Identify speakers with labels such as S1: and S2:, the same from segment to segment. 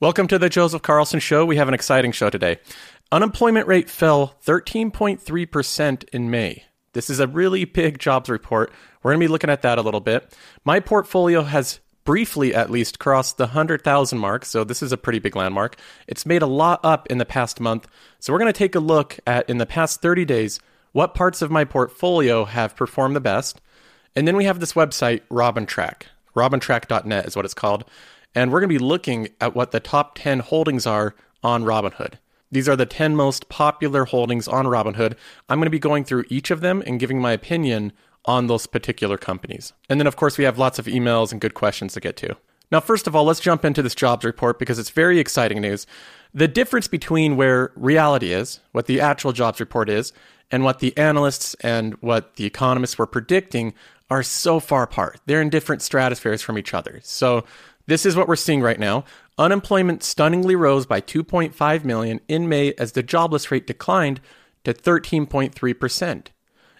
S1: Welcome to the Joseph Carlson Show. We have an exciting show today. Unemployment rate fell 13.3% in May. This is a really big jobs report. We're going to be looking at that a little bit. My portfolio has briefly at least crossed the 100,000 mark, so this is a pretty big landmark. It's made a lot up in the past month. So we're going to take a look at in the past 30 days what parts of my portfolio have performed the best. And then we have this website, RobinTrack. RobinTrack.net is what it's called and we're going to be looking at what the top 10 holdings are on Robinhood. These are the 10 most popular holdings on Robinhood. I'm going to be going through each of them and giving my opinion on those particular companies. And then, of course, we have lots of emails and good questions to get to. Now, first of all, let's jump into this jobs report because it's very exciting news. The difference between where reality is, what the actual jobs report is, and what the analysts and what the economists were predicting are so far apart. They're in different stratospheres from each other. So this is what we're seeing right now. Unemployment stunningly rose by 2.5 million in May as the jobless rate declined to 13.3%.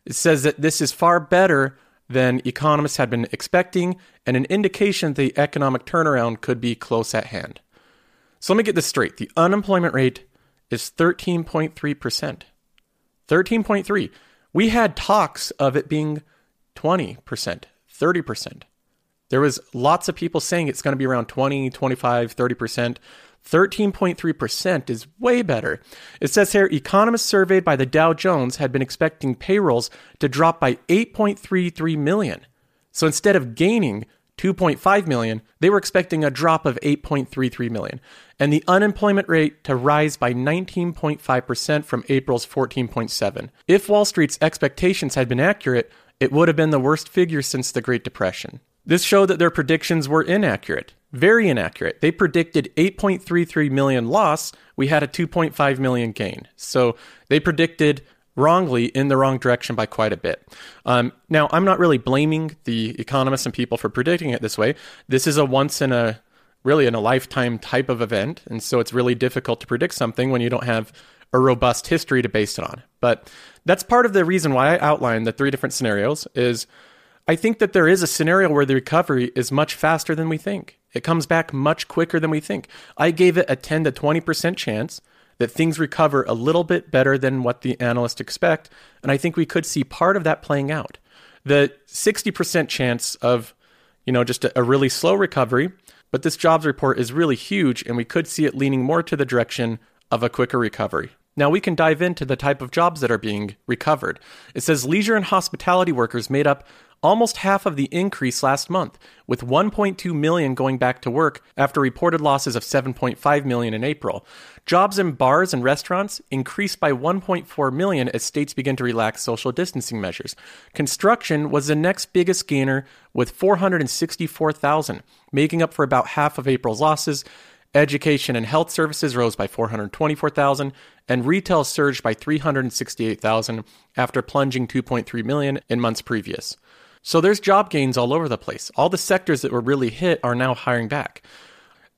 S1: It says that this is far better than economists had been expecting and an indication the economic turnaround could be close at hand. So let me get this straight. The unemployment rate is 13.3%. 13.3. We had talks of it being 20%, 30%. There was lots of people saying it's going to be around 20, 25, 30%. 13.3% is way better. It says here economists surveyed by the Dow Jones had been expecting payrolls to drop by 8.33 million. So instead of gaining 2.5 million, they were expecting a drop of 8.33 million, and the unemployment rate to rise by 19.5% from April's 14.7. If Wall Street's expectations had been accurate, it would have been the worst figure since the Great Depression. This showed that their predictions were inaccurate, very inaccurate. They predicted 8.33 million loss, we had a 2.5 million gain. So they predicted wrongly in the wrong direction by quite a bit. Um, now, I'm not really blaming the economists and people for predicting it this way. This is a once in a really in a lifetime type of event, and so it's really difficult to predict something when you don't have a robust history to base it on. But that's part of the reason why I outlined the three different scenarios is I think that there is a scenario where the recovery is much faster than we think. It comes back much quicker than we think. I gave it a 10 to 20% chance that things recover a little bit better than what the analysts expect, and I think we could see part of that playing out. The 60% chance of, you know, just a, a really slow recovery, but this jobs report is really huge and we could see it leaning more to the direction of a quicker recovery. Now we can dive into the type of jobs that are being recovered. It says leisure and hospitality workers made up almost half of the increase last month, with 1.2 million going back to work after reported losses of 7.5 million in April. Jobs in bars and restaurants increased by 1.4 million as states begin to relax social distancing measures. Construction was the next biggest gainer with 464,000, making up for about half of April's losses. Education and health services rose by 424,000 and retail surged by 368,000 after plunging 2.3 million in months previous. So there's job gains all over the place. All the sectors that were really hit are now hiring back.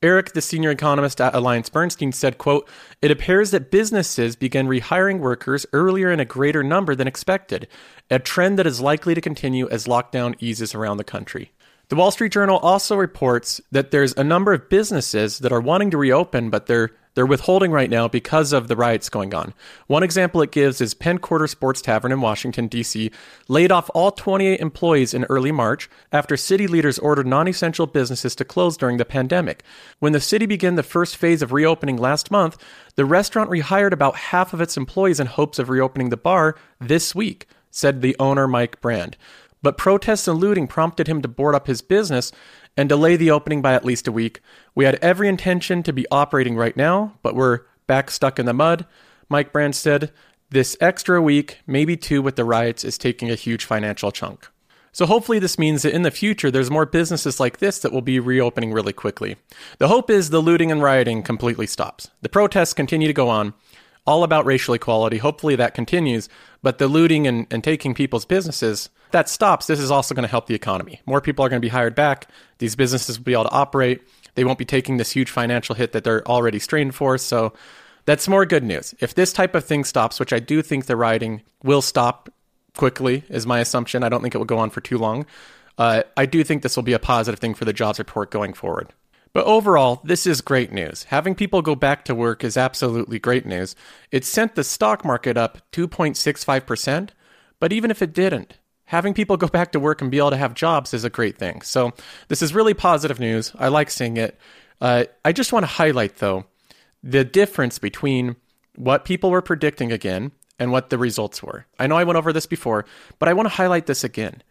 S1: Eric, the senior economist at Alliance Bernstein, said, quote, It appears that businesses began rehiring workers earlier in a greater number than expected, a trend that is likely to continue as lockdown eases around the country. The Wall Street Journal also reports that there's a number of businesses that are wanting to reopen, but they're they're withholding right now because of the riots going on. One example it gives is Penn Quarter Sports Tavern in Washington, D.C., laid off all 28 employees in early March after city leaders ordered non essential businesses to close during the pandemic. When the city began the first phase of reopening last month, the restaurant rehired about half of its employees in hopes of reopening the bar this week, said the owner, Mike Brand. But protests and looting prompted him to board up his business and delay the opening by at least a week. We had every intention to be operating right now, but we're back stuck in the mud. Mike Brand said, This extra week, maybe two with the riots, is taking a huge financial chunk. So hopefully this means that in the future there's more businesses like this that will be reopening really quickly. The hope is the looting and rioting completely stops. The protests continue to go on, all about racial equality. Hopefully that continues, but the looting and, and taking people's businesses, that stops. This is also going to help the economy. More people are going to be hired back. These businesses will be able to operate. They won't be taking this huge financial hit that they're already strained for. So that's more good news. If this type of thing stops, which I do think the rioting will stop quickly, is my assumption. I don't think it will go on for too long. Uh, I do think this will be a positive thing for the jobs report going forward. But overall, this is great news. Having people go back to work is absolutely great news. It sent the stock market up 2.65%, but even if it didn't, having people go back to work and be able to have jobs is a great thing. So this is really positive news. I like seeing it. Uh, I just want to highlight, though, the difference between what people were predicting again and what the results were. I know I went over this before, but I want to highlight this again.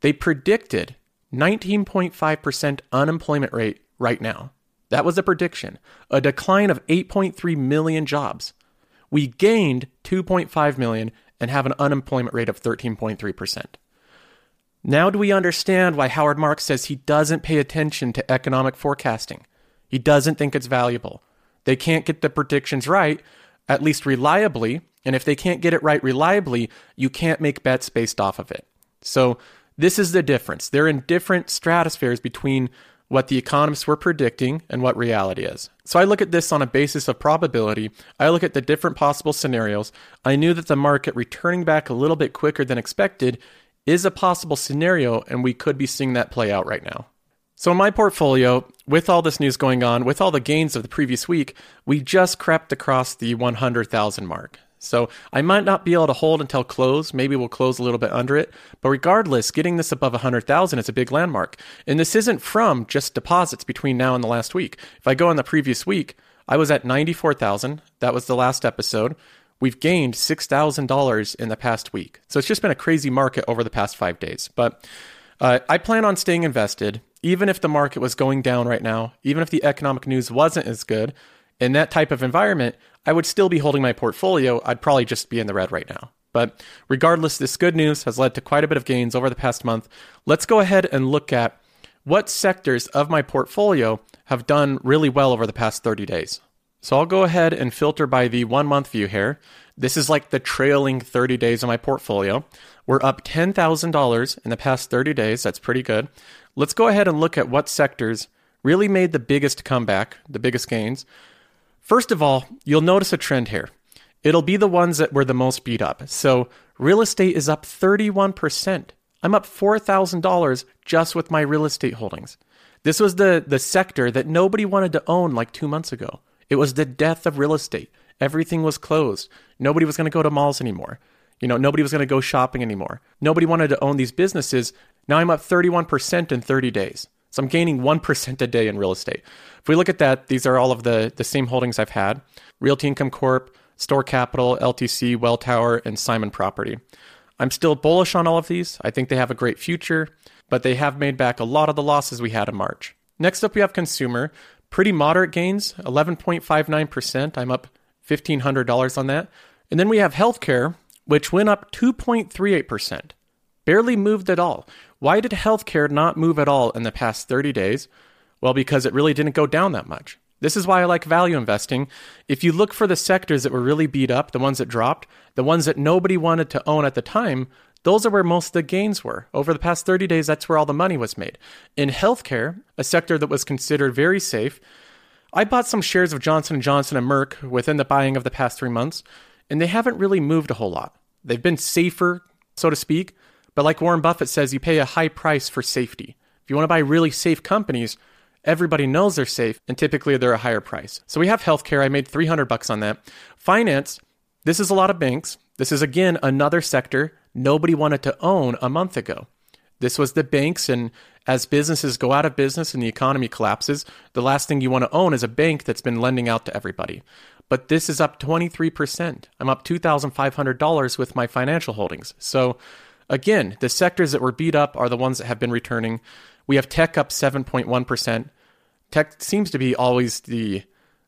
S1: They predicted 19.5% unemployment rate right now. That was a prediction, a decline of 8.3 million jobs. We gained 2.5 million and have an unemployment rate of 13.3%. Now, do we understand why Howard Marks says he doesn't pay attention to economic forecasting? He doesn't think it's valuable. They can't get the predictions right, at least reliably. And if they can't get it right reliably, you can't make bets based off of it. So, this is the difference. They're in different stratospheres between what the economists were predicting and what reality is. So I look at this on a basis of probability. I look at the different possible scenarios. I knew that the market returning back a little bit quicker than expected is a possible scenario, and we could be seeing that play out right now. So, in my portfolio, with all this news going on, with all the gains of the previous week, we just crept across the 100,000 mark. So I might not be able to hold until close. Maybe we'll close a little bit under it. But regardless, getting this above 100,000 is a big landmark. And this isn't from just deposits between now and the last week. If I go on the previous week, I was at 94,000. That was the last episode. We've gained $6,000 in the past week. So it's just been a crazy market over the past five days. But uh, I plan on staying invested, even if the market was going down right now, even if the economic news wasn't as good. In that type of environment, I would still be holding my portfolio. I'd probably just be in the red right now. But regardless, this good news has led to quite a bit of gains over the past month. Let's go ahead and look at what sectors of my portfolio have done really well over the past 30 days. So I'll go ahead and filter by the one month view here. This is like the trailing 30 days of my portfolio. We're up $10,000 in the past 30 days. That's pretty good. Let's go ahead and look at what sectors really made the biggest comeback, the biggest gains. First of all, you'll notice a trend here. It'll be the ones that were the most beat up. So real estate is up 31%. I'm up $4,000 just with my real estate holdings. This was the, the sector that nobody wanted to own like two months ago. It was the death of real estate. Everything was closed. Nobody was going to go to malls anymore. You know, nobody was going to go shopping anymore. Nobody wanted to own these businesses. Now I'm up 31% in 30 days. So I'm gaining 1% a day in real estate. If we look at that, these are all of the, the same holdings I've had Realty Income Corp, Store Capital, LTC, Welltower, and Simon Property. I'm still bullish on all of these. I think they have a great future, but they have made back a lot of the losses we had in March. Next up, we have consumer. Pretty moderate gains, 11.59%. I'm up $1,500 on that. And then we have healthcare, which went up 2.38%. Barely moved at all. Why did healthcare not move at all in the past 30 days? Well, because it really didn't go down that much. This is why I like value investing. If you look for the sectors that were really beat up, the ones that dropped, the ones that nobody wanted to own at the time, those are where most of the gains were. Over the past 30 days, that's where all the money was made. In healthcare, a sector that was considered very safe, I bought some shares of Johnson & Johnson and Merck within the buying of the past 3 months, and they haven't really moved a whole lot. They've been safer, so to speak, but like Warren Buffett says, you pay a high price for safety. If you want to buy really safe companies, everybody knows they're safe and typically they're a higher price. So we have healthcare. I made 300 bucks on that. Finance, this is a lot of banks. This is again another sector nobody wanted to own a month ago. This was the banks and as businesses go out of business and the economy collapses, the last thing you want to own is a bank that's been lending out to everybody. But this is up 23%. I'm up $2,500 with my financial holdings. So again, the sectors that were beat up are the ones that have been returning. We have tech up 7.1%. Tech seems to be always the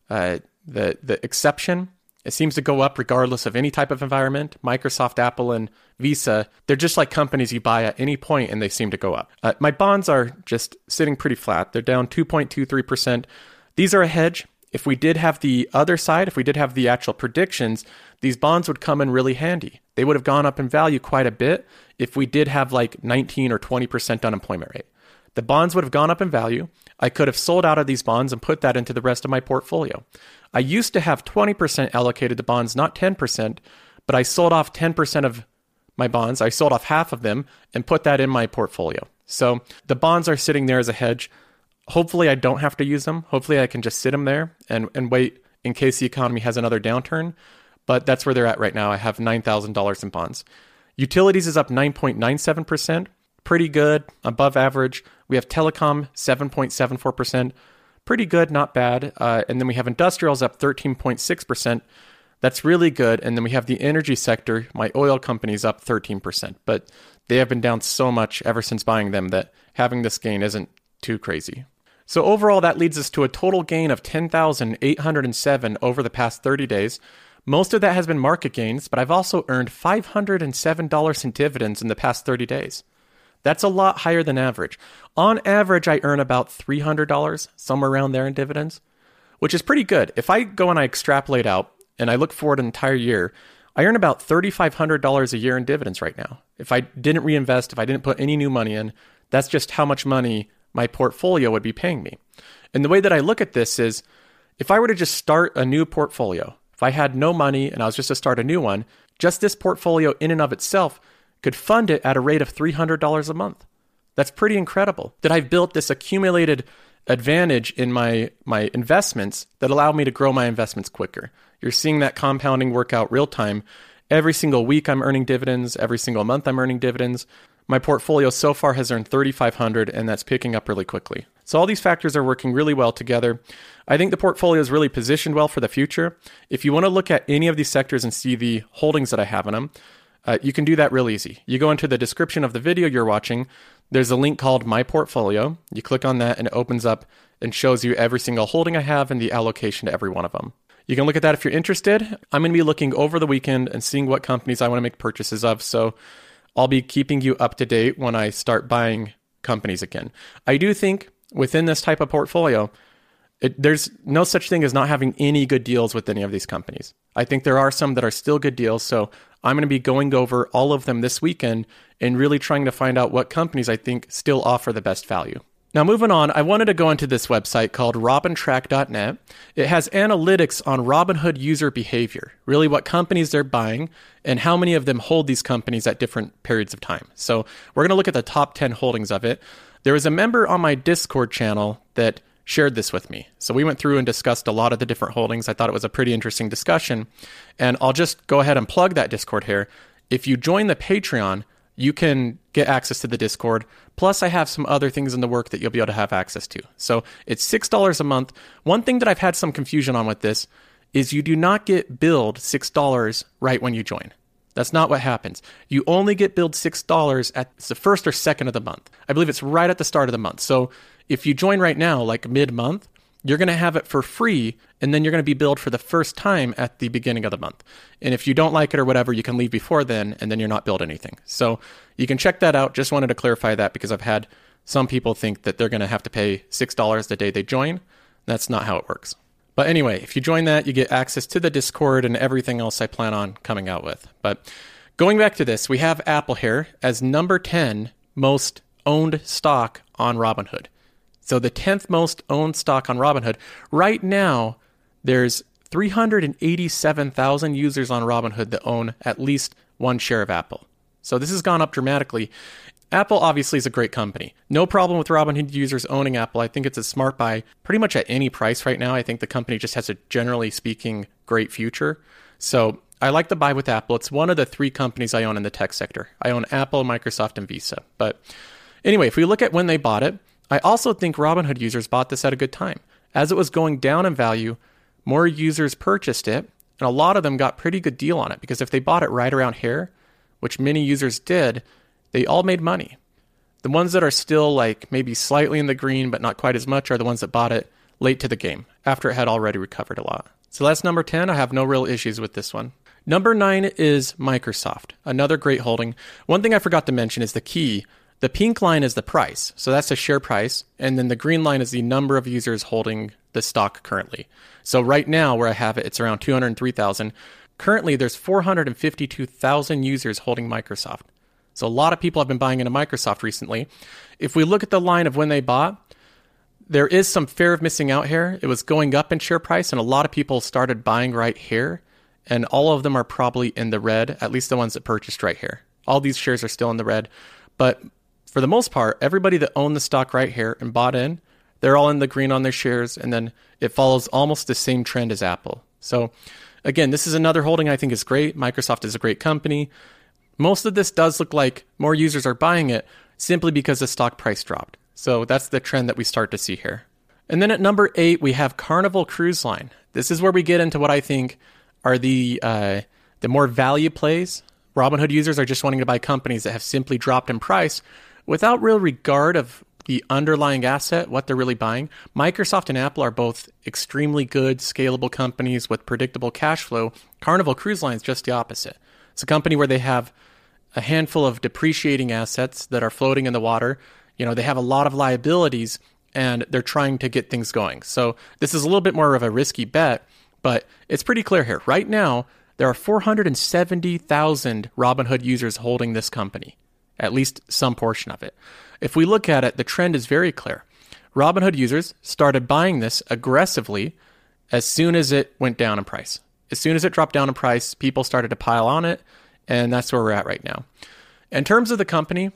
S1: uh, the the exception It seems to go up regardless of any type of environment. Microsoft, Apple, and Visa, they're just like companies you buy at any point and they seem to go up. Uh, my bonds are just sitting pretty flat. They're down 2.23%. These are a hedge. If we did have the other side, if we did have the actual predictions, these bonds would come in really handy. They would have gone up in value quite a bit if we did have like 19 or 20% unemployment rate. The bonds would have gone up in value. I could have sold out of these bonds and put that into the rest of my portfolio. I used to have 20% allocated to bonds, not 10%, but I sold off 10% of my bonds. I sold off half of them and put that in my portfolio. So the bonds are sitting there as a hedge. Hopefully, I don't have to use them. Hopefully, I can just sit them there and, and wait in case the economy has another downturn. But that's where they're at right now. I have $9,000 in bonds. Utilities is up 9.97%, pretty good, above average. We have telecom 7.74%, pretty good, not bad. Uh, and then we have industrials up 13.6%. That's really good. And then we have the energy sector, my oil companies up 13%. But they have been down so much ever since buying them that having this gain isn't too crazy. So overall, that leads us to a total gain of 10,807 over the past 30 days. Most of that has been market gains, but I've also earned $507 in dividends in the past 30 days. That's a lot higher than average. On average, I earn about $300, somewhere around there in dividends, which is pretty good. If I go and I extrapolate out and I look forward an entire year, I earn about $3,500 a year in dividends right now. If I didn't reinvest, if I didn't put any new money in, that's just how much money my portfolio would be paying me. And the way that I look at this is if I were to just start a new portfolio, if I had no money and I was just to start a new one, just this portfolio in and of itself could fund it at a rate of $300 a month. That's pretty incredible that I've built this accumulated advantage in my, my investments that allow me to grow my investments quicker. You're seeing that compounding work out real time. Every single week I'm earning dividends, every single month I'm earning dividends. My portfolio so far has earned 3500 and that's picking up really quickly. So all these factors are working really well together. I think the portfolio is really positioned well for the future. If you want to look at any of these sectors and see the holdings that I have in them, uh, you can do that real easy. You go into the description of the video you're watching. There's a link called My Portfolio. You click on that and it opens up and shows you every single holding I have and the allocation to every one of them. You can look at that if you're interested. I'm going to be looking over the weekend and seeing what companies I want to make purchases of. So I'll be keeping you up to date when I start buying companies again. I do think within this type of portfolio, it, there's no such thing as not having any good deals with any of these companies. I think there are some that are still good deals. So I'm going to be going over all of them this weekend and really trying to find out what companies I think still offer the best value. Now, moving on, I wanted to go into this website called robintrack.net. It has analytics on Robinhood user behavior, really what companies they're buying and how many of them hold these companies at different periods of time. So, we're going to look at the top 10 holdings of it. There was a member on my Discord channel that shared this with me. So we went through and discussed a lot of the different holdings. I thought it was a pretty interesting discussion. And I'll just go ahead and plug that Discord here. If you join the Patreon, you can get access to the Discord. Plus, I have some other things in the work that you'll be able to have access to. So it's $6 a month. One thing that I've had some confusion on with this is you do not get billed $6 right when you join. That's not what happens. You only get billed $6 at the first or second of the month. I believe it's right at the start of the month. So if you join right now, like mid month, you're going to have it for free and then you're going to be billed for the first time at the beginning of the month. And if you don't like it or whatever, you can leave before then and then you're not billed anything. So you can check that out. Just wanted to clarify that because I've had some people think that they're going to have to pay $6 the day they join. That's not how it works. But anyway, if you join that, you get access to the Discord and everything else I plan on coming out with. But going back to this, we have Apple here as number 10 most owned stock on Robinhood. So the 10th most owned stock on Robinhood. Right now, there's 387,000 users on Robinhood that own at least one share of Apple. So this has gone up dramatically. Apple obviously is a great company. No problem with Robinhood users owning Apple. I think it's a smart buy pretty much at any price right now. I think the company just has a generally speaking great future. So I like the buy with Apple. It's one of the three companies I own in the tech sector. I own Apple, Microsoft, and Visa. But anyway, if we look at when they bought it, I also think Robinhood users bought this at a good time. As it was going down in value, more users purchased it, and a lot of them got pretty good deal on it because if they bought it right around here, which many users did, they all made money. The ones that are still like maybe slightly in the green but not quite as much are the ones that bought it late to the game after it had already recovered a lot. So that's number 10. I have no real issues with this one. Number nine is Microsoft, another great holding. One thing I forgot to mention is the key. The pink line is the price, so that's the share price, and then the green line is the number of users holding the stock currently. So right now, where I have it, it's around 203,000. Currently, there's 452,000 users holding Microsoft. So a lot of people have been buying into Microsoft recently. If we look at the line of when they bought, there is some fear of missing out here. It was going up in share price, and a lot of people started buying right here and all of them are probably in the red, at least the ones that purchased right here. All these shares are still in the red, but for the most part, everybody that owned the stock right here and bought in, they're all in the green on their shares, and then it follows almost the same trend as Apple. So, again, this is another holding I think is great. Microsoft is a great company. Most of this does look like more users are buying it simply because the stock price dropped. So, that's the trend that we start to see here. And then at number eight, we have Carnival Cruise Line. This is where we get into what I think are the uh, the more value plays. Robinhood users are just wanting to buy companies that have simply dropped in price without real regard of the underlying asset, what they're really buying. Microsoft and Apple are both extremely good, scalable companies with predictable cash flow. Carnival Cruise Line is just the opposite. It's a company where they have a handful of depreciating assets that are floating in the water. You know, they have a lot of liabilities and they're trying to get things going. So this is a little bit more of a risky bet, but it's pretty clear here. Right now, there are 470,000 Robinhood users holding this company, at least some portion of it. If we look at it, the trend is very clear. Robinhood users started buying this aggressively as soon as it went down in price. As soon as it dropped down in price, people started to pile on it, and that's where we're at right now. In terms of the company,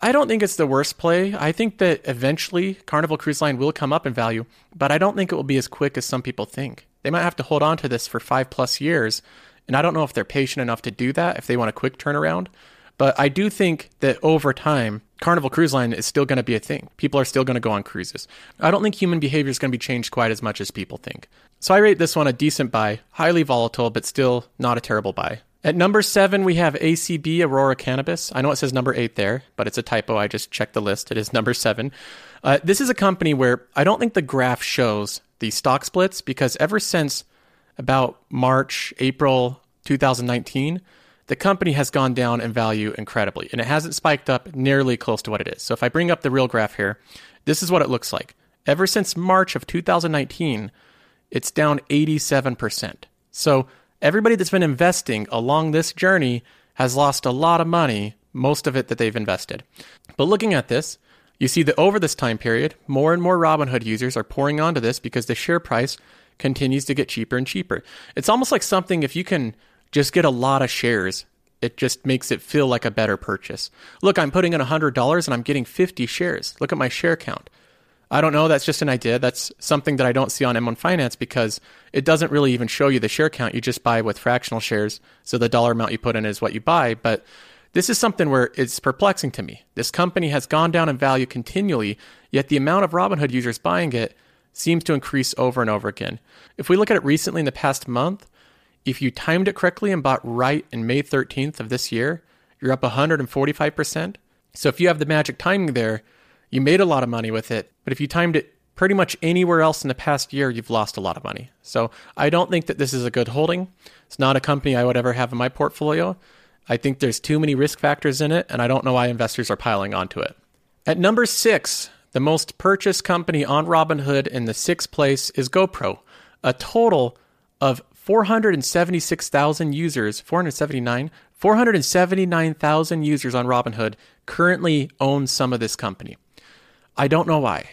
S1: I don't think it's the worst play. I think that eventually Carnival Cruise Line will come up in value, but I don't think it will be as quick as some people think. They might have to hold on to this for five plus years. And I don't know if they're patient enough to do that, if they want a quick turnaround. But I do think that over time, Carnival Cruise Line is still going to be a thing. People are still going to go on cruises. I don't think human behavior is going to be changed quite as much as people think. So I rate this one a decent buy, highly volatile, but still not a terrible buy. At number seven, we have ACB Aurora Cannabis. I know it says number eight there, but it's a typo. I just checked the list. It is number seven. Uh, this is a company where I don't think the graph shows the stock splits because ever since about March, April 2019, the company has gone down in value incredibly and it hasn't spiked up nearly close to what it is. So if I bring up the real graph here, this is what it looks like. Ever since March of 2019, it's down 87%. So everybody that's been investing along this journey has lost a lot of money, most of it that they've invested. But looking at this, you see that over this time period, more and more Robinhood users are pouring onto this because the share price continues to get cheaper and cheaper. It's almost like something if you can just get a lot of shares, it just makes it feel like a better purchase. Look, I'm putting in $100 and I'm getting 50 shares. Look at my share count. I don't know, that's just an idea. That's something that I don't see on M1 Finance because it doesn't really even show you the share count. You just buy with fractional shares. So the dollar amount you put in is what you buy. But this is something where it's perplexing to me. This company has gone down in value continually, yet the amount of Robinhood users buying it seems to increase over and over again. If we look at it recently in the past month, if you timed it correctly and bought right in May 13th of this year, you're up 145%. So if you have the magic timing there, you made a lot of money with it. But if you timed it pretty much anywhere else in the past year, you've lost a lot of money. So I don't think that this is a good holding. It's not a company I would ever have in my portfolio. I think there's too many risk factors in it, and I don't know why investors are piling onto it. At number six, the most purchased company on Robinhood in the sixth place is GoPro. A total of 476,000 users, 479, 479,000 users on Robinhood currently own some of this company. I don't know why.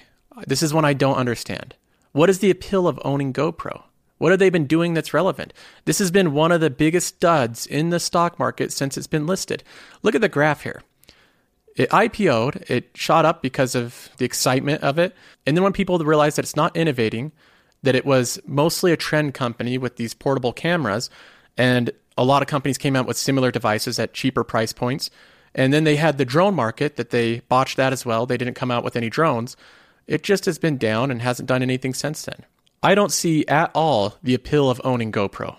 S1: This is one I don't understand. What is the appeal of owning GoPro? What have they been doing that's relevant? This has been one of the biggest duds in the stock market since it's been listed. Look at the graph here. It IPO'd, it shot up because of the excitement of it. And then when people realized that it's not innovating, that it was mostly a trend company with these portable cameras, and a lot of companies came out with similar devices at cheaper price points. And then they had the drone market that they botched that as well. They didn't come out with any drones. It just has been down and hasn't done anything since then. I don't see at all the appeal of owning GoPro.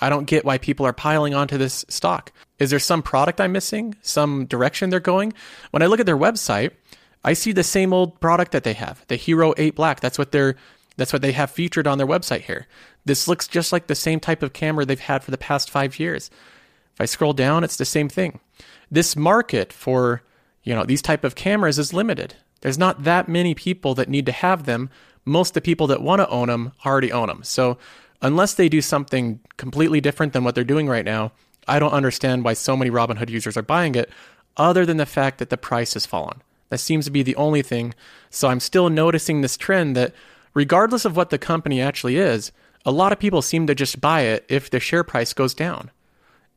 S1: I don't get why people are piling onto this stock. Is there some product I'm missing? Some direction they're going? When I look at their website, I see the same old product that they have, the Hero 8 Black. That's what they're That's what they have featured on their website here. This looks just like the same type of camera they've had for the past five years. If I scroll down, it's the same thing. This market for you know these type of cameras is limited. There's not that many people that need to have them. Most of the people that want to own them already own them. So unless they do something completely different than what they're doing right now, I don't understand why so many Robinhood users are buying it, other than the fact that the price has fallen. That seems to be the only thing. So I'm still noticing this trend that regardless of what the company actually is, a lot of people seem to just buy it if the share price goes down.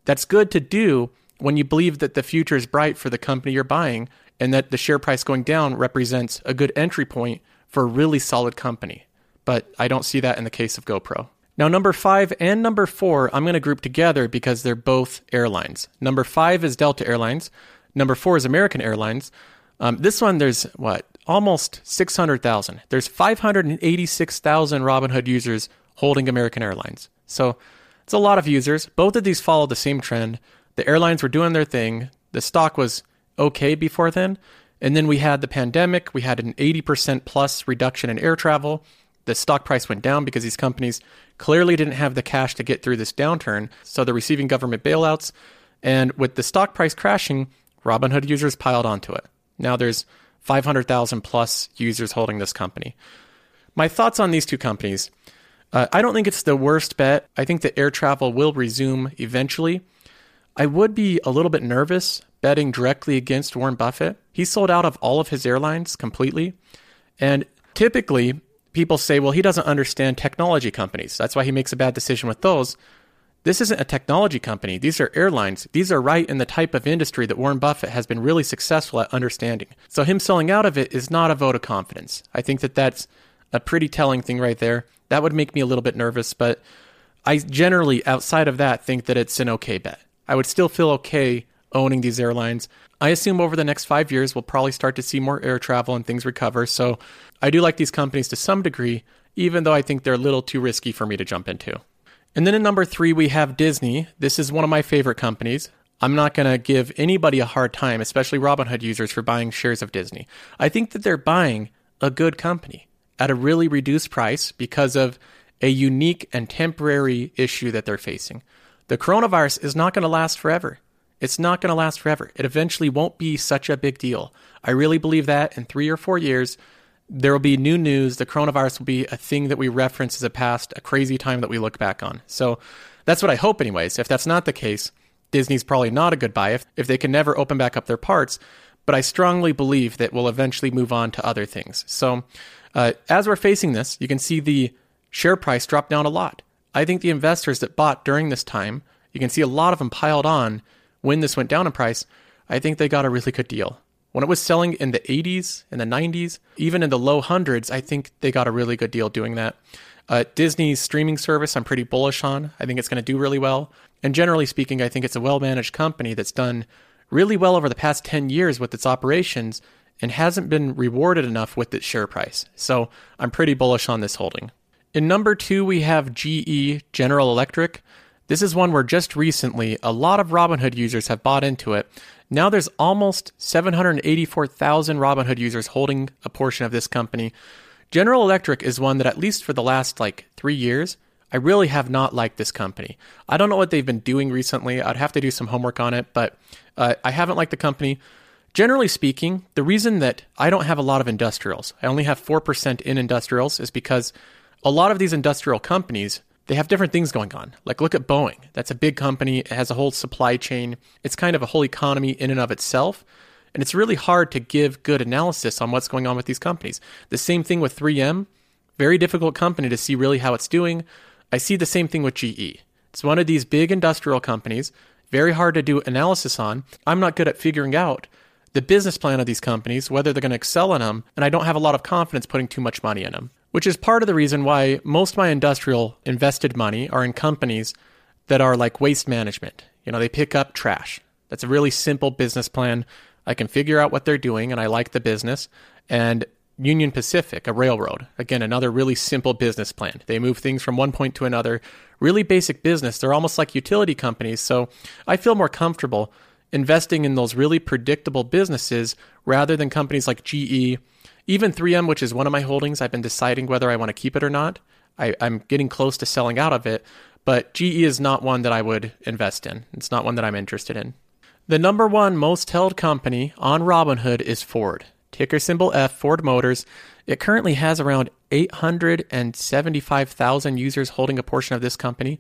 S1: That's good to do when you believe that the future is bright for the company you're buying and that the share price going down represents a good entry point for a really solid company. But I don't see that in the case of GoPro. Now, number five and number four, I'm going to group together because they're both airlines. Number five is Delta Airlines. Number four is American Airlines. Um, this one, there's what? Almost 600,000. There's 586,000 Robinhood users holding American Airlines. So it's a lot of users. Both of these follow the same trend. The airlines were doing their thing. The stock was okay before then. And then we had the pandemic. We had an 80% plus reduction in air travel. The stock price went down because these companies clearly didn't have the cash to get through this downturn. So they're receiving government bailouts. And with the stock price crashing, Robinhood users piled onto it. Now there's 500,000 plus users holding this company. My thoughts on these two companies uh, I don't think it's the worst bet. I think that air travel will resume eventually. I would be a little bit nervous betting directly against Warren Buffett. He sold out of all of his airlines completely. And typically, people say, well, he doesn't understand technology companies. That's why he makes a bad decision with those. This isn't a technology company. These are airlines. These are right in the type of industry that Warren Buffett has been really successful at understanding. So, him selling out of it is not a vote of confidence. I think that that's a pretty telling thing right there. That would make me a little bit nervous, but I generally, outside of that, think that it's an okay bet. I would still feel okay owning these airlines. I assume over the next five years, we'll probably start to see more air travel and things recover. So I do like these companies to some degree, even though I think they're a little too risky for me to jump into. And then in number three, we have Disney. This is one of my favorite companies. I'm not going to give anybody a hard time, especially Robinhood users, for buying shares of Disney. I think that they're buying a good company at a really reduced price because of a unique and temporary issue that they're facing. The coronavirus is not going to last forever. It's not going to last forever. It eventually won't be such a big deal. I really believe that in three or four years, there will be new news. The coronavirus will be a thing that we reference as a past, a crazy time that we look back on. So that's what I hope, anyways. If that's not the case, Disney's probably not a good buy if, if they can never open back up their parts. But I strongly believe that we'll eventually move on to other things. So uh, as we're facing this, you can see the share price drop down a lot. I think the investors that bought during this time, you can see a lot of them piled on when this went down in price. I think they got a really good deal. When it was selling in the 80s, in the 90s, even in the low hundreds, I think they got a really good deal doing that. Uh, Disney's streaming service, I'm pretty bullish on. I think it's going to do really well. And generally speaking, I think it's a well managed company that's done really well over the past 10 years with its operations and hasn't been rewarded enough with its share price. So I'm pretty bullish on this holding. In number two, we have GE, General Electric. This is one where just recently a lot of Robinhood users have bought into it. Now there's almost 784,000 Robinhood users holding a portion of this company. General Electric is one that, at least for the last like three years, I really have not liked this company. I don't know what they've been doing recently. I'd have to do some homework on it, but uh, I haven't liked the company. Generally speaking, the reason that I don't have a lot of industrials, I only have 4% in industrials, is because a lot of these industrial companies, they have different things going on. Like look at Boeing. That's a big company, it has a whole supply chain. It's kind of a whole economy in and of itself. And it's really hard to give good analysis on what's going on with these companies. The same thing with 3M. Very difficult company to see really how it's doing. I see the same thing with GE. It's one of these big industrial companies, very hard to do analysis on. I'm not good at figuring out the business plan of these companies, whether they're going to excel in them, and I don't have a lot of confidence putting too much money in them, which is part of the reason why most of my industrial invested money are in companies that are like waste management. You know, they pick up trash. That's a really simple business plan. I can figure out what they're doing and I like the business. And Union Pacific, a railroad, again, another really simple business plan. They move things from one point to another. Really basic business. They're almost like utility companies. So I feel more comfortable investing in those really predictable businesses rather than companies like GE Even 3M, which is one of my holdings, I've been deciding whether I want to keep it or not. I, I'm getting close to selling out of it, but GE is not one that I would invest in. It's not one that I'm interested in. The number one most held company on Robinhood is Ford. Ticker symbol F, Ford Motors. It currently has around 875,000 users holding a portion of this company.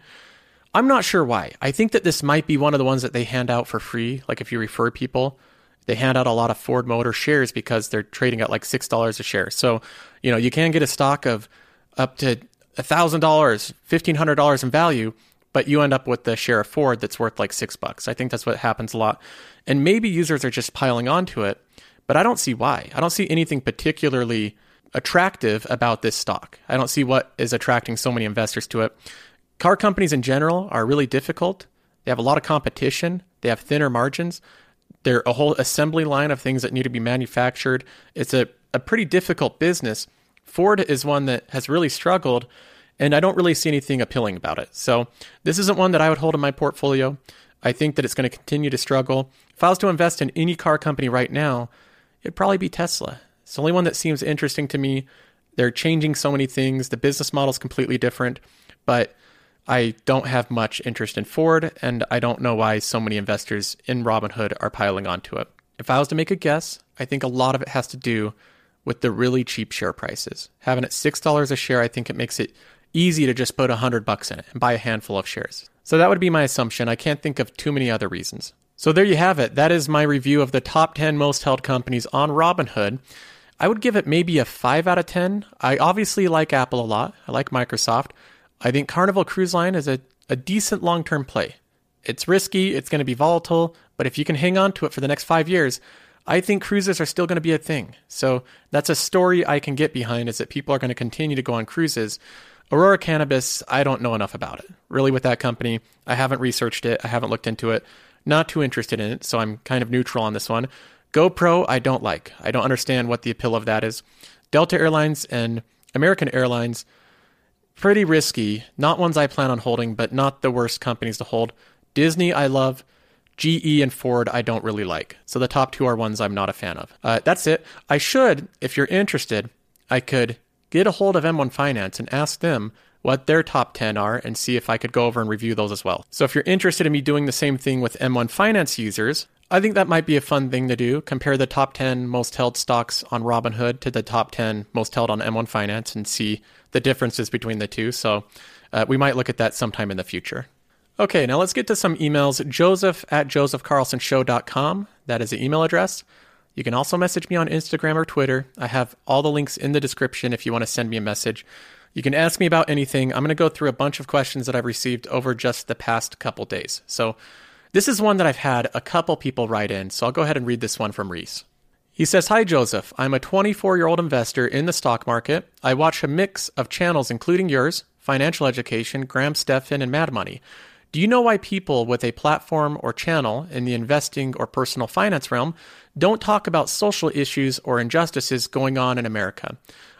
S1: I'm not sure why. I think that this might be one of the ones that they hand out for free. Like if you refer people, they hand out a lot of Ford Motor shares because they're trading at like $6 a share. So, you know, you can get a stock of up to $1,000, $1,500 in value, but you end up with the share of Ford that's worth like six bucks. I think that's what happens a lot. And maybe users are just piling onto it, but I don't see why. I don't see anything particularly attractive about this stock. I don't see what is attracting so many investors to it. Car companies in general are really difficult. They have a lot of competition, they have thinner margins. They're a whole assembly line of things that need to be manufactured. It's a, a pretty difficult business. Ford is one that has really struggled, and I don't really see anything appealing about it. So, this isn't one that I would hold in my portfolio. I think that it's going to continue to struggle. If I was to invest in any car company right now, it'd probably be Tesla. It's the only one that seems interesting to me. They're changing so many things. The business model is completely different, but I don't have much interest in Ford, and I don't know why so many investors in Robinhood are piling onto it. If I was to make a guess, I think a lot of it has to do with the really cheap share prices. Having it $6 a share, I think it makes it easy to just put 100 bucks in it and buy a handful of shares. So that would be my assumption. I can't think of too many other reasons. So there you have it. That is my review of the top 10 most held companies on Robinhood. I would give it maybe a 5 out of 10. I obviously like Apple a lot. I like Microsoft. I think Carnival Cruise Line is a, a decent long term play. It's risky, it's going to be volatile, but if you can hang on to it for the next five years, I think cruises are still going to be a thing. So that's a story I can get behind is that people are going to continue to go on cruises. Aurora Cannabis, I don't know enough about it. Really, with that company, I haven't researched it, I haven't looked into it. Not too interested in it, so I'm kind of neutral on this one. GoPro, I don't like. I don't understand what the appeal of that is. Delta Airlines and American Airlines, pretty risky. Not ones I plan on holding, but not the worst companies to hold. Disney, I love. GE and Ford, I don't really like. So the top two are ones I'm not a fan of. Uh, that's it. I should, if you're interested, I could get a hold of M1 Finance and ask them what their top 10 are and see if I could go over and review those as well. So if you're interested in me doing the same thing with M1 Finance users, I think that might be a fun thing to do. Compare the top 10 most held stocks on Robinhood to the top 10 most held on M1 Finance and see the differences between the two. So uh, we might look at that sometime in the future. Okay, now let's get to some emails. Joseph at josephcarlsonshow.com. That is the email address. You can also message me on Instagram or Twitter. I have all the links in the description if you want to send me a message. You can ask me about anything. I'm going to go through a bunch of questions that I've received over just the past couple days. So this is one that I've had a couple people write in, so I'll go ahead and read this one from Reese. He says, Hi, Joseph. I'm a 24 year old investor in the stock market. I watch a mix of channels, including yours, Financial Education, Graham Stephan, and Mad Money. Do you know why people with a platform or channel in the investing or personal finance realm don't talk about social issues or injustices going on in America?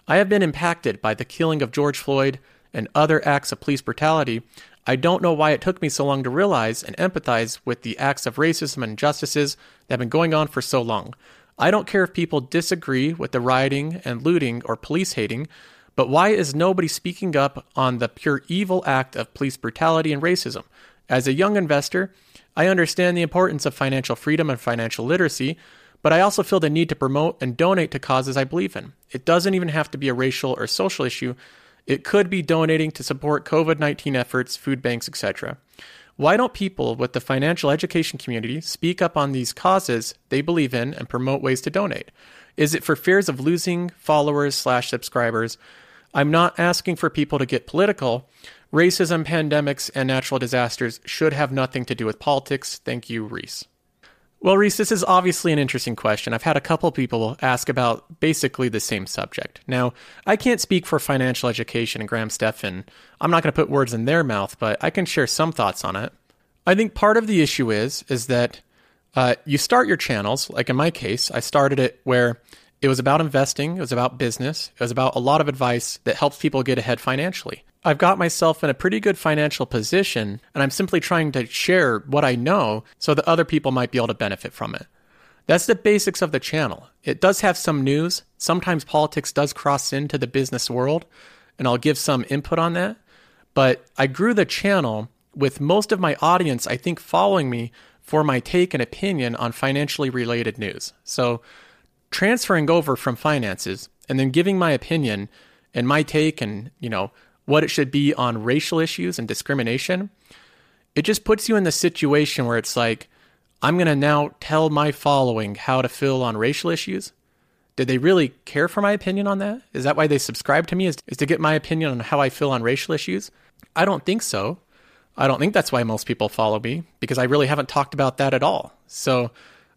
S1: I have been impacted by the killing of George Floyd and other acts of police brutality, I don't know why it took me so long to realize and empathize with the acts of racism and injustices that have been going on for so long. I don't care if people disagree with the rioting and looting or police hating, but why is nobody speaking up on the pure evil act of police brutality and racism? As a young investor, I understand the importance of financial freedom and financial literacy, but I also feel the need to promote and donate to causes I believe in. It doesn't even have to be a racial or social issue. It could be donating to support COVID 19 efforts, food banks, etc. Why don't people with the financial education community speak up on these causes they believe in and promote ways to donate? Is it for fears of losing followers slash subscribers? I'm not asking for people to get political. Racism, pandemics, and natural disasters should have nothing to do with politics. Thank you, Reese. Well, Reese, this is obviously an interesting question. I've had a couple people ask about basically the same subject. Now, I can't speak for financial education and Graham Stephan. I'm not going to put words in their mouth, but I can share some thoughts on it. I think part of the issue is is that uh, you start your channels. Like in my case, I started it where it was about investing, it was about business, it was about a lot of advice that helps people get ahead financially. I've got myself in a pretty good financial position, and I'm simply trying to share what I know so that other people might be able to benefit from it. That's the basics of the channel. It does have some news. Sometimes politics does cross into the business world, and I'll give some input on that. But I grew the channel with most of my audience, I think, following me for my take and opinion on financially related news. So, transferring over from finances and then giving my opinion and my take and, you know, what it should be on racial issues and discrimination, it just puts you in the situation where it's like, I'm going to now tell my following how to feel on racial issues. Did they really care for my opinion on that? Is that why they subscribe to me? Is, is to get my opinion on how I feel on racial issues? I don't think so. I don't think that's why most people follow me because I really haven't talked about that at all. So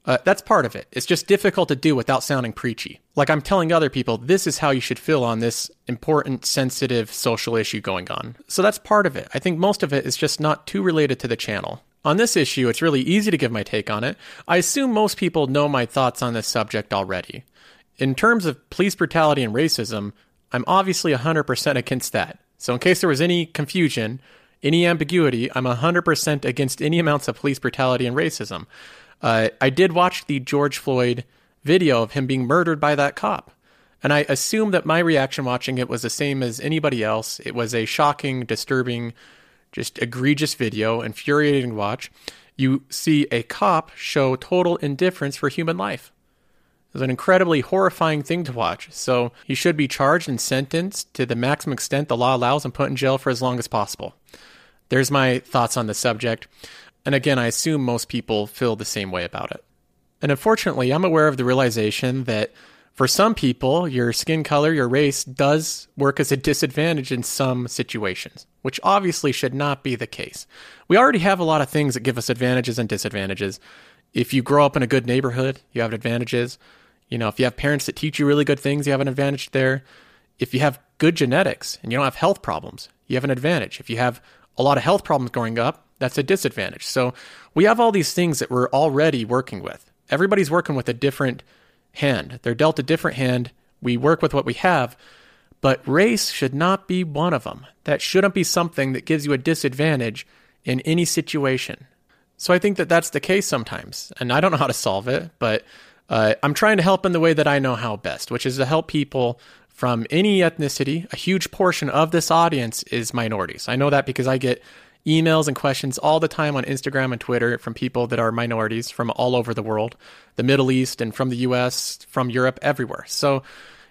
S1: uh, that's part of it. It's just difficult to do without sounding preachy. Like I'm telling other people, this is how you should feel on this important, sensitive social issue going on. So that's part of it. I think most of it is just not too related to the channel. On this issue, it's really easy to give my take on it. I assume most people know my thoughts on this subject already. In terms of police brutality and racism, I'm obviously 100% against that. So, in case there was any confusion, any ambiguity, I'm 100% against any amounts of police brutality and racism. Uh, I did watch the George Floyd video of him being murdered by that cop. And I assume that my reaction watching it was the same as anybody else. It was a shocking, disturbing, just egregious video, infuriating to watch. You see a cop show total indifference for human life. It was an incredibly horrifying thing to watch. So he should be charged and sentenced to the maximum extent the law allows and put in jail for as long as possible. There's my thoughts on the subject. And again, I assume most people feel the same way about it. And unfortunately, I'm aware of the realization that for some people, your skin color, your race does work as a disadvantage in some situations, which obviously should not be the case. We already have a lot of things that give us advantages and disadvantages. If you grow up in a good neighborhood, you have advantages. You know, if you have parents that teach you really good things, you have an advantage there. If you have good genetics and you don't have health problems, you have an advantage. If you have a lot of health problems growing up, that's a disadvantage. So we have all these things that we're already working with. Everybody's working with a different hand. They're dealt a different hand. We work with what we have, but race should not be one of them. That shouldn't be something that gives you a disadvantage in any situation. So I think that that's the case sometimes, and I don't know how to solve it, but uh, I'm trying to help in the way that I know how best, which is to help people from any ethnicity. A huge portion of this audience is minorities. I know that because I get emails and questions all the time on Instagram and Twitter from people that are minorities from all over the world, the Middle East and from the US, from Europe, everywhere. So,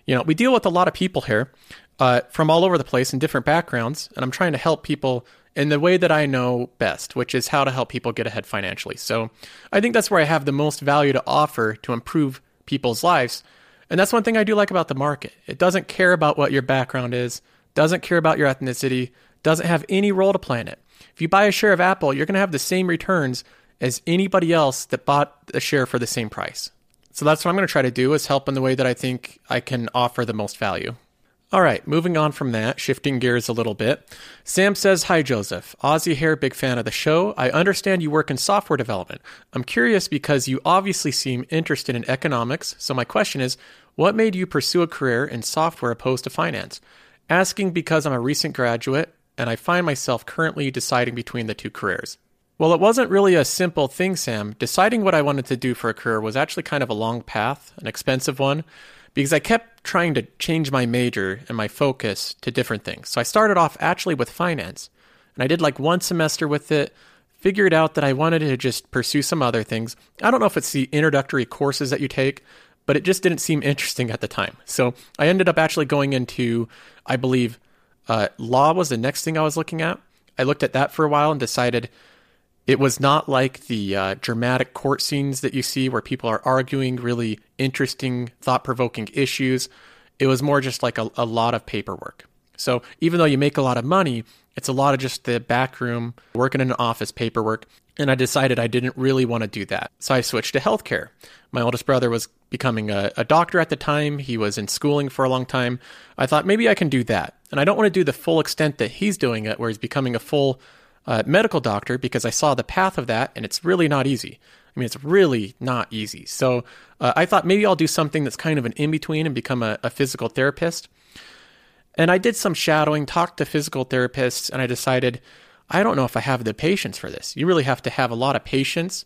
S1: you know, we deal with a lot of people here uh, from all over the place in different backgrounds, and I'm trying to help people in the way that I know best, which is how to help people get ahead financially. So I think that's where I have the most value to offer to improve people's lives and that's one thing I do like about the market. It doesn't care about what your background is, doesn't care about your ethnicity, doesn't have any role to play in it. If you buy a share of Apple, you're going to have the same returns as anybody else that bought a share for the same price. So that's what I'm going to try to do is help in the way that I think I can offer the most value. All right, moving on from that, shifting gears a little bit. Sam says, Hi, Joseph. Aussie Hair, big fan of the show. I understand you work in software development. I'm curious because you obviously seem interested in economics. So, my question is, what made you pursue a career in software opposed to finance? Asking because I'm a recent graduate and I find myself currently deciding between the two careers. Well, it wasn't really a simple thing, Sam. Deciding what I wanted to do for a career was actually kind of a long path, an expensive one because I kept trying to change my major and my focus to different things. So I started off actually with finance, and I did like one semester with it, figured out that I wanted to just pursue some other things. I don't know if it's the introductory courses that you take, but it just didn't seem interesting at the time. So I ended up actually going into, I believe, uh, law was the next thing I was looking at. I looked at that for a while and decided it was not like the uh, dramatic court scenes that you see where people are arguing really interesting, thought provoking issues. It was more just like a, a, lot of paperwork. So even though you make a lot of money, it's a lot of just the back room, working in an office paperwork. And I decided I didn't really want to do that. So I switched to healthcare. My oldest brother was becoming a, a doctor at the time. He was in schooling for a long time. I thought maybe I can do that. And I don't want to do the full extent that he's doing it, where he's becoming a full uh, medical doctor because I saw the path of that, and it's really not easy. I mean, it's really not easy. So uh, I thought maybe I'll do something that's kind of an in between and become a, a physical therapist. And I did some shadowing, talked to physical therapists, and I decided I don't know if I have the patience for this. You really have to have a lot of patience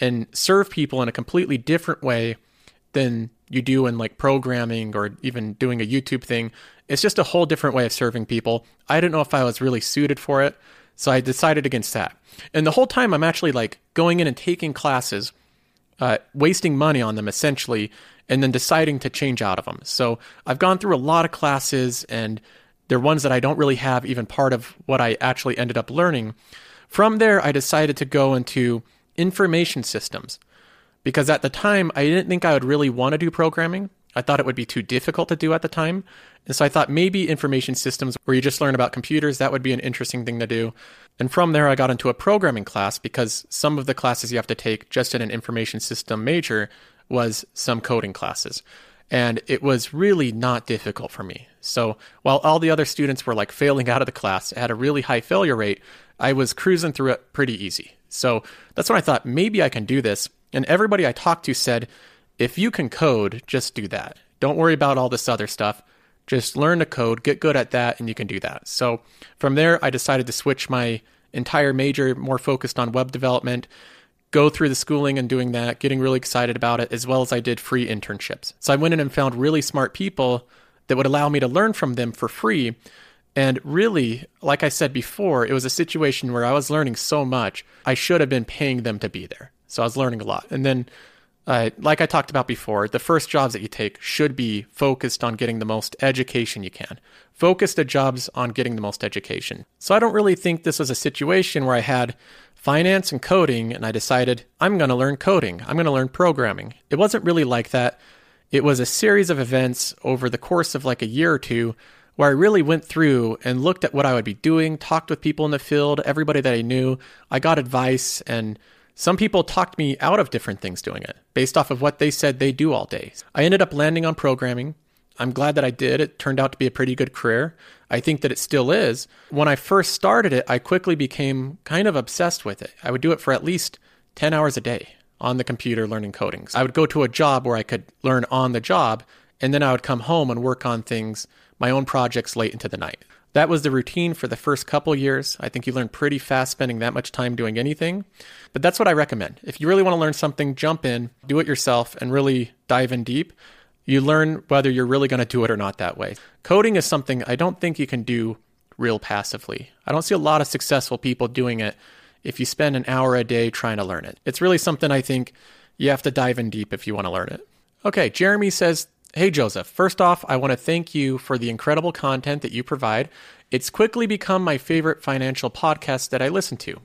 S1: and serve people in a completely different way than you do in like programming or even doing a YouTube thing. It's just a whole different way of serving people. I didn't know if I was really suited for it, so I decided against that. And the whole time I'm actually like going in and taking classes, uh, wasting money on them essentially, and then deciding to change out of them. So I've gone through a lot of classes and they're ones that I don't really have even part of what I actually ended up learning. From there, I decided to go into information systems because at the time I didn't think I would really want to do programming. I thought it would be too difficult to do at the time. And so I thought maybe information systems where you just learn about computers, that would be an interesting thing to do. And from there, I got into a programming class because some of the classes you have to take just in an information system major was some coding classes. And it was really not difficult for me. So while all the other students were like failing out of the class, had a really high failure rate, I was cruising through it pretty easy. So that's when I thought maybe I can do this. And everybody I talked to said, if you can code, just do that. Don't worry about all this other stuff. Just learn to code, get good at that, and you can do that. So from there, I decided to switch my entire major more focused on web development, go through the schooling and doing that, getting really excited about it, as well as I did free internships. So I went in and found really smart people that would allow me to learn from them for free. And really, like I said before, it was a situation where I was learning so much, I should have been paying them to be there. So I was learning a lot. And then, uh, like I talked about before, the first jobs that you take should be focused on getting the most education you can. Focus the jobs on getting the most education. So I don't really think this was a situation where I had finance and coding and I decided I'm going to learn coding. I'm going to learn programming. It wasn't really like that. It was a series of events over the course of like a year or two where I really went through and looked at what I would be doing, talked with people in the field, everybody that I knew. I got advice and some people talked me out of different things doing it based off of what they said they do all day. I ended up landing on programming. I'm glad that I did. It turned out to be a pretty good career. I think that it still is. When I first started it, I quickly became kind of obsessed with it. I would do it for at least 10 hours a day on the computer learning coding. I would go to a job where I could learn on the job, and then I would come home and work on things, my own projects late into the night. That was the routine for the first couple years. I think you learn pretty fast spending that much time doing anything. But that's what I recommend. If you really want to learn something, jump in, do it yourself, and really dive in deep. You learn whether you're really going to do it or not that way. Coding is something I don't think you can do real passively. I don't see a lot of successful people doing it if you spend an hour a day trying to learn it. It's really something I think you have to dive in deep if you want to learn it. Okay, Jeremy says, Hey, Joseph. First off, I want to thank you for the incredible content that you provide. It's quickly become my favorite financial podcast that I listen to.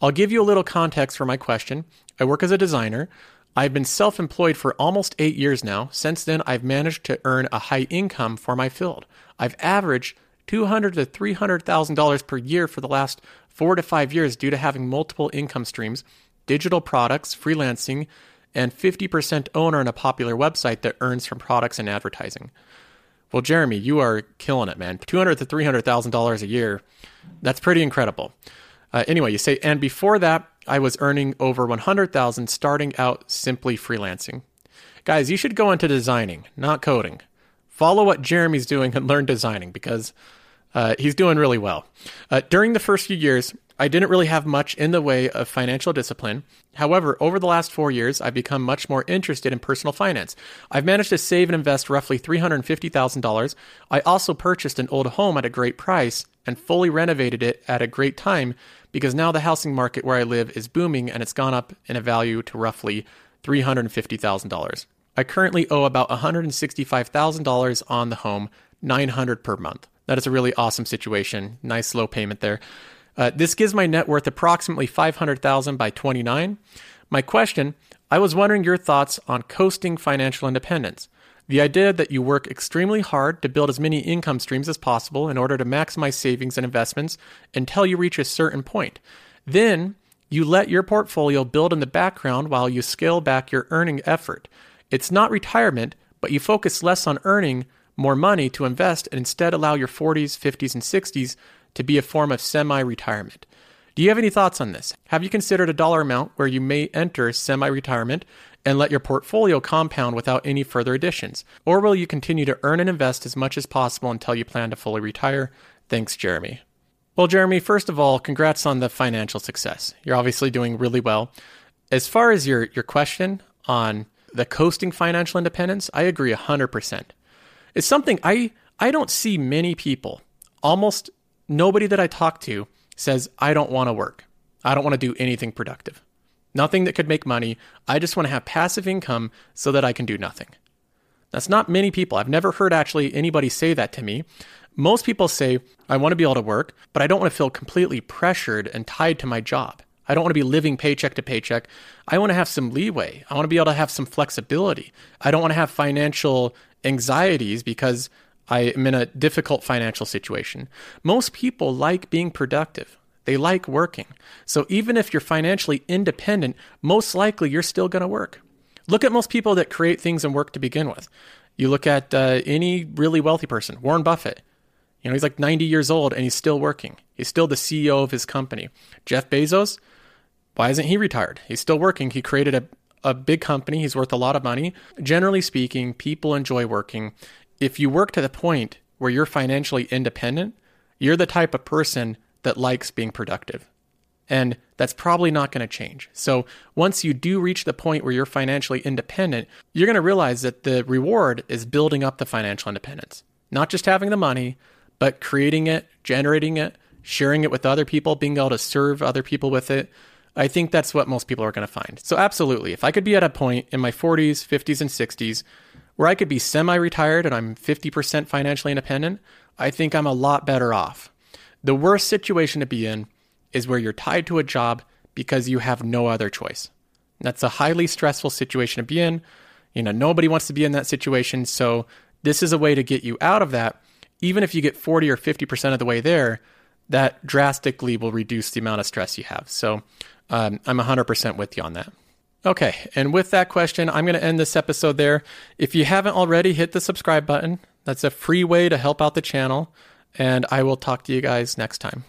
S1: I'll give you a little context for my question. I work as a designer. I've been self employed for almost eight years now. Since then, I've managed to earn a high income for my field. I've averaged 200 to $300,000 per year for the last four to five years due to having multiple income streams, digital products, freelancing, and 50% owner in a popular website that earns from products and advertising. Well, Jeremy, you are killing it, man. Two hundred to three hundred thousand dollars a year. That's pretty incredible. Uh, anyway, you say, and before that, I was earning over one hundred thousand, starting out simply freelancing. Guys, you should go into designing, not coding. Follow what Jeremy's doing and learn designing because uh, he's doing really well. Uh, during the first few years, I didn't really have much in the way of financial discipline. However, over the last four years, I've become much more interested in personal finance. I've managed to save and invest roughly $350,000. I also purchased an old home at a great price and fully renovated it at a great time because now the housing market where I live is booming and it's gone up in a value to roughly $350,000. I currently owe about $165,000 on the home, 900 per month. That is a really awesome situation. Nice low payment there. Uh, this gives my net worth approximately 500,000 by 29. My question, I was wondering your thoughts on coasting financial independence. The idea that you work extremely hard to build as many income streams as possible in order to maximize savings and investments until you reach a certain point. Then you let your portfolio build in the background while you scale back your earning effort. It's not retirement, but you focus less on earning more money to invest and instead allow your 40s, 50s, and 60s to be a form of semi retirement. Do you have any thoughts on this? Have you considered a dollar amount where you may enter semi retirement and let your portfolio compound without any further additions? Or will you continue to earn and invest as much as possible until you plan to fully retire? Thanks, Jeremy. Well, Jeremy, first of all, congrats on the financial success. You're obviously doing really well. as far as your, your question on the coasting financial independence, I agree 100%. It's something I, I don't see many people, almost nobody that I talk to says, I don't want to work. I don't want to do anything productive. Nothing that could make money. I just want to have passive income so that I can do nothing. That's not many people. I've never heard actually anybody say that to me. Most people say, I want to be able to work, but I don't want to feel completely pressured and tied to my job. I don't want to be living paycheck to paycheck. I want to have some leeway. I want to be able to have some flexibility. I don't want to have financial anxieties because I am in a difficult financial situation. Most people like being productive. They like working. So even if you're financially independent, most likely you're still going to work. Look at most people that create things and work to begin with. You look at uh, any really wealthy person, Warren Buffett. You know, he's like 90 years old and he's still working. He's still the CEO of his company. Jeff Bezos, why isn't he retired? He's still working. He created a, a big company. He's worth a lot of money. Generally speaking, people enjoy working. If you work to the point where you're financially independent, you're the type of person that likes being productive. And that's probably not going to change. So once you do reach the point where you're financially independent, you're going to realize that the reward is building up the financial independence, not just having the money, but creating it, generating it, sharing it with other people, being able to serve other people with it. I think that's what most people are going to find. So, absolutely, if I could be at a point in my 40s, 50s, and 60s where I could be semi retired and I'm 50% financially independent, I think I'm a lot better off. The worst situation to be in is where you're tied to a job because you have no other choice. That's a highly stressful situation to be in. You know, nobody wants to be in that situation. So, this is a way to get you out of that. Even if you get 40 or 50% of the way there, that drastically will reduce the amount of stress you have. So, um, I'm 100% with you on that. Okay, and with that question, I'm going to end this episode there. If you haven't already, hit the subscribe button. That's a free way to help out the channel, and I will talk to you guys next time.